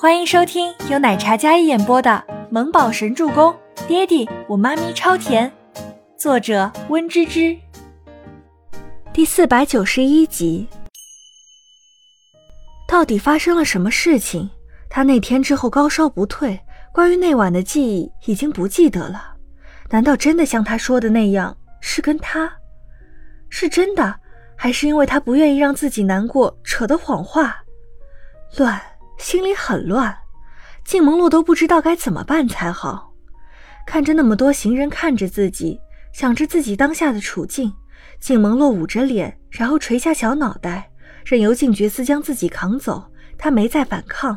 欢迎收听由奶茶嘉一演播的《萌宝神助攻》，爹地我妈咪超甜，作者温芝芝。第四百九十一集。到底发生了什么事情？他那天之后高烧不退，关于那晚的记忆已经不记得了。难道真的像他说的那样，是跟他？是真的，还是因为他不愿意让自己难过，扯的谎话？乱，心里很乱。静萌洛都不知道该怎么办才好。看着那么多行人看着自己，想着自己当下的处境，静萌洛捂着脸，然后垂下小脑袋，任由静觉司将自己扛走。他没再反抗。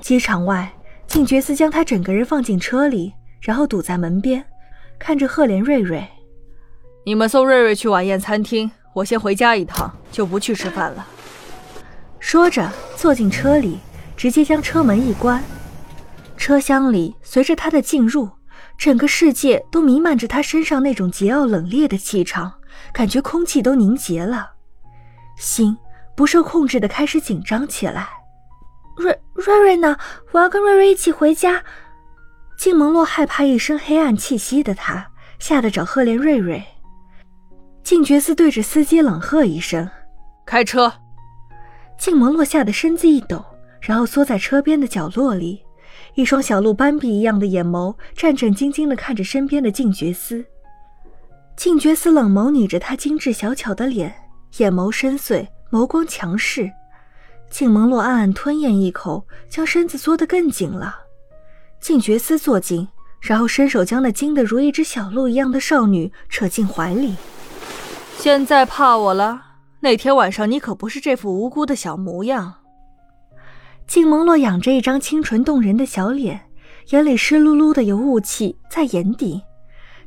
机场外，静觉司将他整个人放进车里，然后堵在门边，看着赫连瑞瑞。你们送瑞瑞去晚宴餐厅，我先回家一趟，就不去吃饭了。说着，坐进车里，直接将车门一关。车厢里随着他的进入，整个世界都弥漫着他身上那种桀骜冷冽的气场，感觉空气都凝结了，心不受控制的开始紧张起来。瑞瑞瑞呢？我要跟瑞瑞一起回家。静萌洛害怕一身黑暗气息的他，吓得找赫连瑞瑞。静觉寺对着司机冷喝一声：“开车。”静萌落下的身子一抖，然后缩在车边的角落里，一双小鹿斑比一样的眼眸战战兢兢地看着身边的静觉司。静觉司冷眸睨着他精致小巧的脸，眼眸深邃，眸光强势。静萌洛暗暗吞咽一口，将身子缩得更紧了。静觉司坐近，然后伸手将那惊得如一只小鹿一样的少女扯进怀里。现在怕我了？那天晚上你可不是这副无辜的小模样。静萌洛仰着一张清纯动人的小脸，眼里湿漉漉的有雾气在眼底。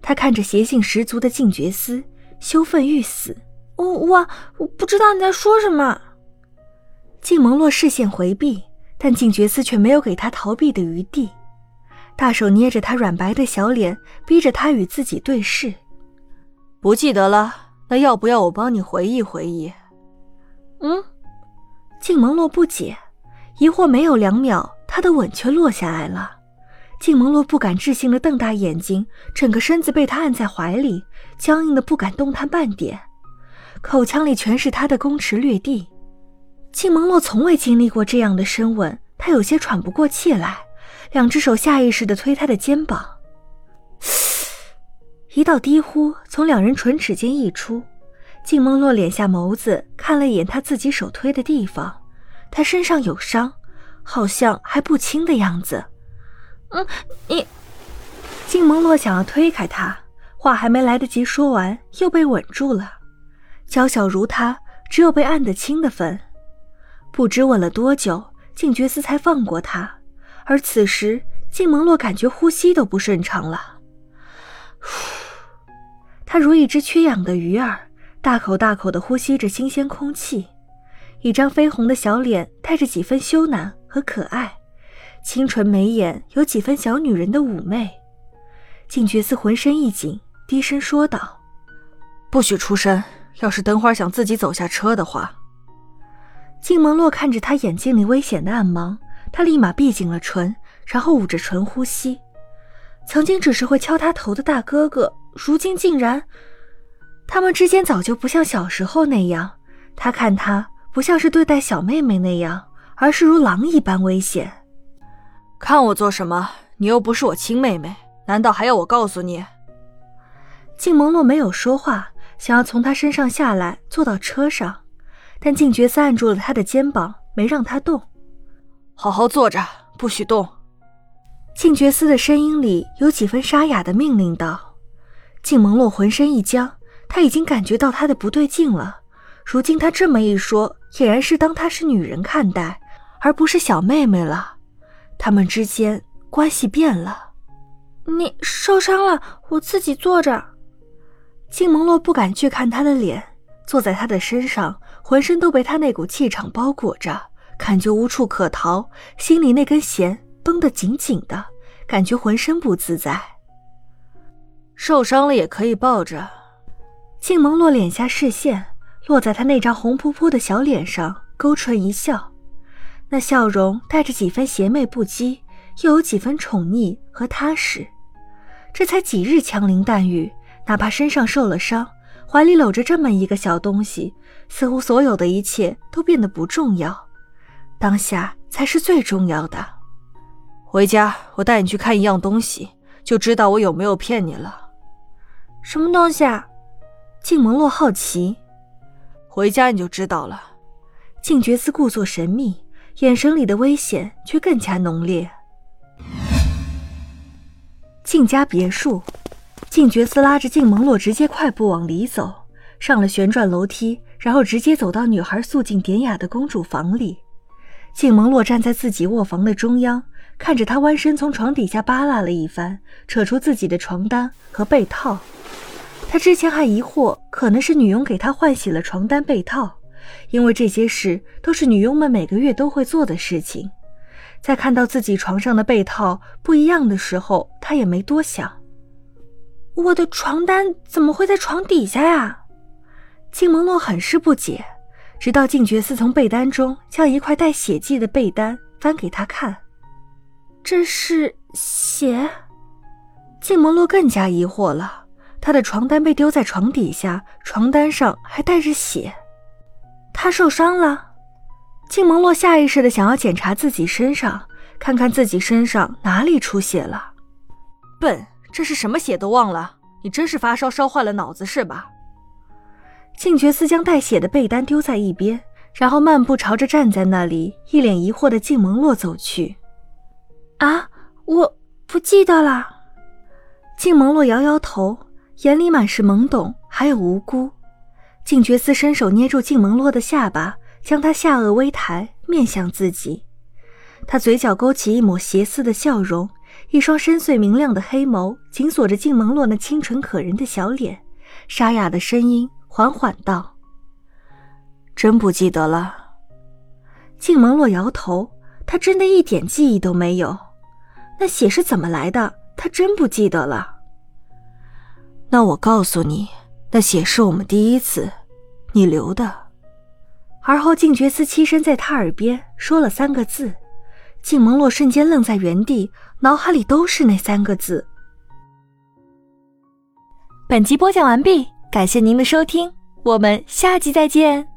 他看着邪性十足的静觉司，羞愤欲死。我我我不知道你在说什么。静萌洛视线回避，但静觉司却没有给他逃避的余地，大手捏着他软白的小脸，逼着他与自己对视。不记得了。那要不要我帮你回忆回忆？嗯，静萌洛不解，疑惑没有两秒，他的吻却落下来了。静萌洛不敢置信的瞪大眼睛，整个身子被他按在怀里，僵硬的不敢动弹半点，口腔里全是他的攻池掠地。静萌洛从未经历过这样的深吻，他有些喘不过气来，两只手下意识的推他的肩膀。一道低呼从两人唇齿间溢出，静梦洛敛下眸子看了一眼他自己手推的地方，他身上有伤，好像还不轻的样子。嗯，你……静梦洛想要推开他，话还没来得及说完，又被稳住了。娇小如他，只有被按得轻的份。不知吻了多久，静觉司才放过他，而此时静梦洛感觉呼吸都不顺畅了。他如一只缺氧的鱼儿，大口大口地呼吸着新鲜空气，一张绯红的小脸带着几分羞赧和可爱，清纯眉眼有几分小女人的妩媚。静觉寺浑身一紧，低声说道：“不许出声，要是等会儿想自己走下车的话。”静萌洛看着他眼睛里危险的暗芒，他立马闭紧了唇，然后捂着唇呼吸。曾经只是会敲他头的大哥哥。如今竟然，他们之间早就不像小时候那样。他看他不像是对待小妹妹那样，而是如狼一般危险。看我做什么？你又不是我亲妹妹，难道还要我告诉你？静萌洛没有说话，想要从他身上下来，坐到车上，但静觉寺按住了他的肩膀，没让他动。好好坐着，不许动。静觉寺的声音里有几分沙哑的命令道。静萌洛浑身一僵，他已经感觉到他的不对劲了。如今他这么一说，俨然是当她是女人看待，而不是小妹妹了。他们之间关系变了。你受伤了，我自己坐着。静萌洛不敢去看他的脸，坐在他的身上，浑身都被他那股气场包裹着，感觉无处可逃，心里那根弦绷得紧紧的，感觉浑身不自在。受伤了也可以抱着。静萌洛敛下视线，落在他那张红扑扑的小脸上，勾唇一笑。那笑容带着几分邪魅不羁，又有几分宠溺和踏实。这才几日枪林弹雨，哪怕身上受了伤，怀里搂着这么一个小东西，似乎所有的一切都变得不重要，当下才是最重要的。回家，我带你去看一样东西，就知道我有没有骗你了。什么东西啊？静蒙洛好奇。回家你就知道了。静觉寺故作神秘，眼神里的危险却更加浓烈。静家别墅，静觉寺拉着静蒙洛直接快步往里走，上了旋转楼梯，然后直接走到女孩素净典雅的公主房里。静蒙洛站在自己卧房的中央，看着他弯身从床底下扒拉了一番，扯出自己的床单和被套。他之前还疑惑，可能是女佣给他换洗了床单被套，因为这些事都是女佣们每个月都会做的事情。在看到自己床上的被套不一样的时候，他也没多想。我的床单怎么会在床底下呀？静蒙洛很是不解，直到静觉寺从被单中将一块带血迹的被单翻给他看，这是血。静蒙洛更加疑惑了，他的床单被丢在床底下，床单上还带着血，他受伤了。静蒙洛下意识的想要检查自己身上，看看自己身上哪里出血了。笨，这是什么血都忘了？你真是发烧烧坏了脑子是吧？静觉寺将带血的被单丢在一边，然后漫步朝着站在那里一脸疑惑的静蒙洛走去。啊，我不记得了。静蒙洛摇摇头，眼里满是懵懂，还有无辜。静觉斯伸手捏住静蒙洛的下巴。将她下颚微抬，面向自己，他嘴角勾起一抹邪肆的笑容，一双深邃明亮的黑眸紧锁着静蒙洛那清纯可人的小脸，沙哑的声音缓缓道：“真不记得了。”静蒙洛摇头，他真的一点记忆都没有。那血是怎么来的？他真不记得了。那我告诉你，那血是我们第一次你留的。而后，静觉寺栖身在他耳边说了三个字，静蒙洛瞬间愣在原地，脑海里都是那三个字。本集播讲完毕，感谢您的收听，我们下集再见。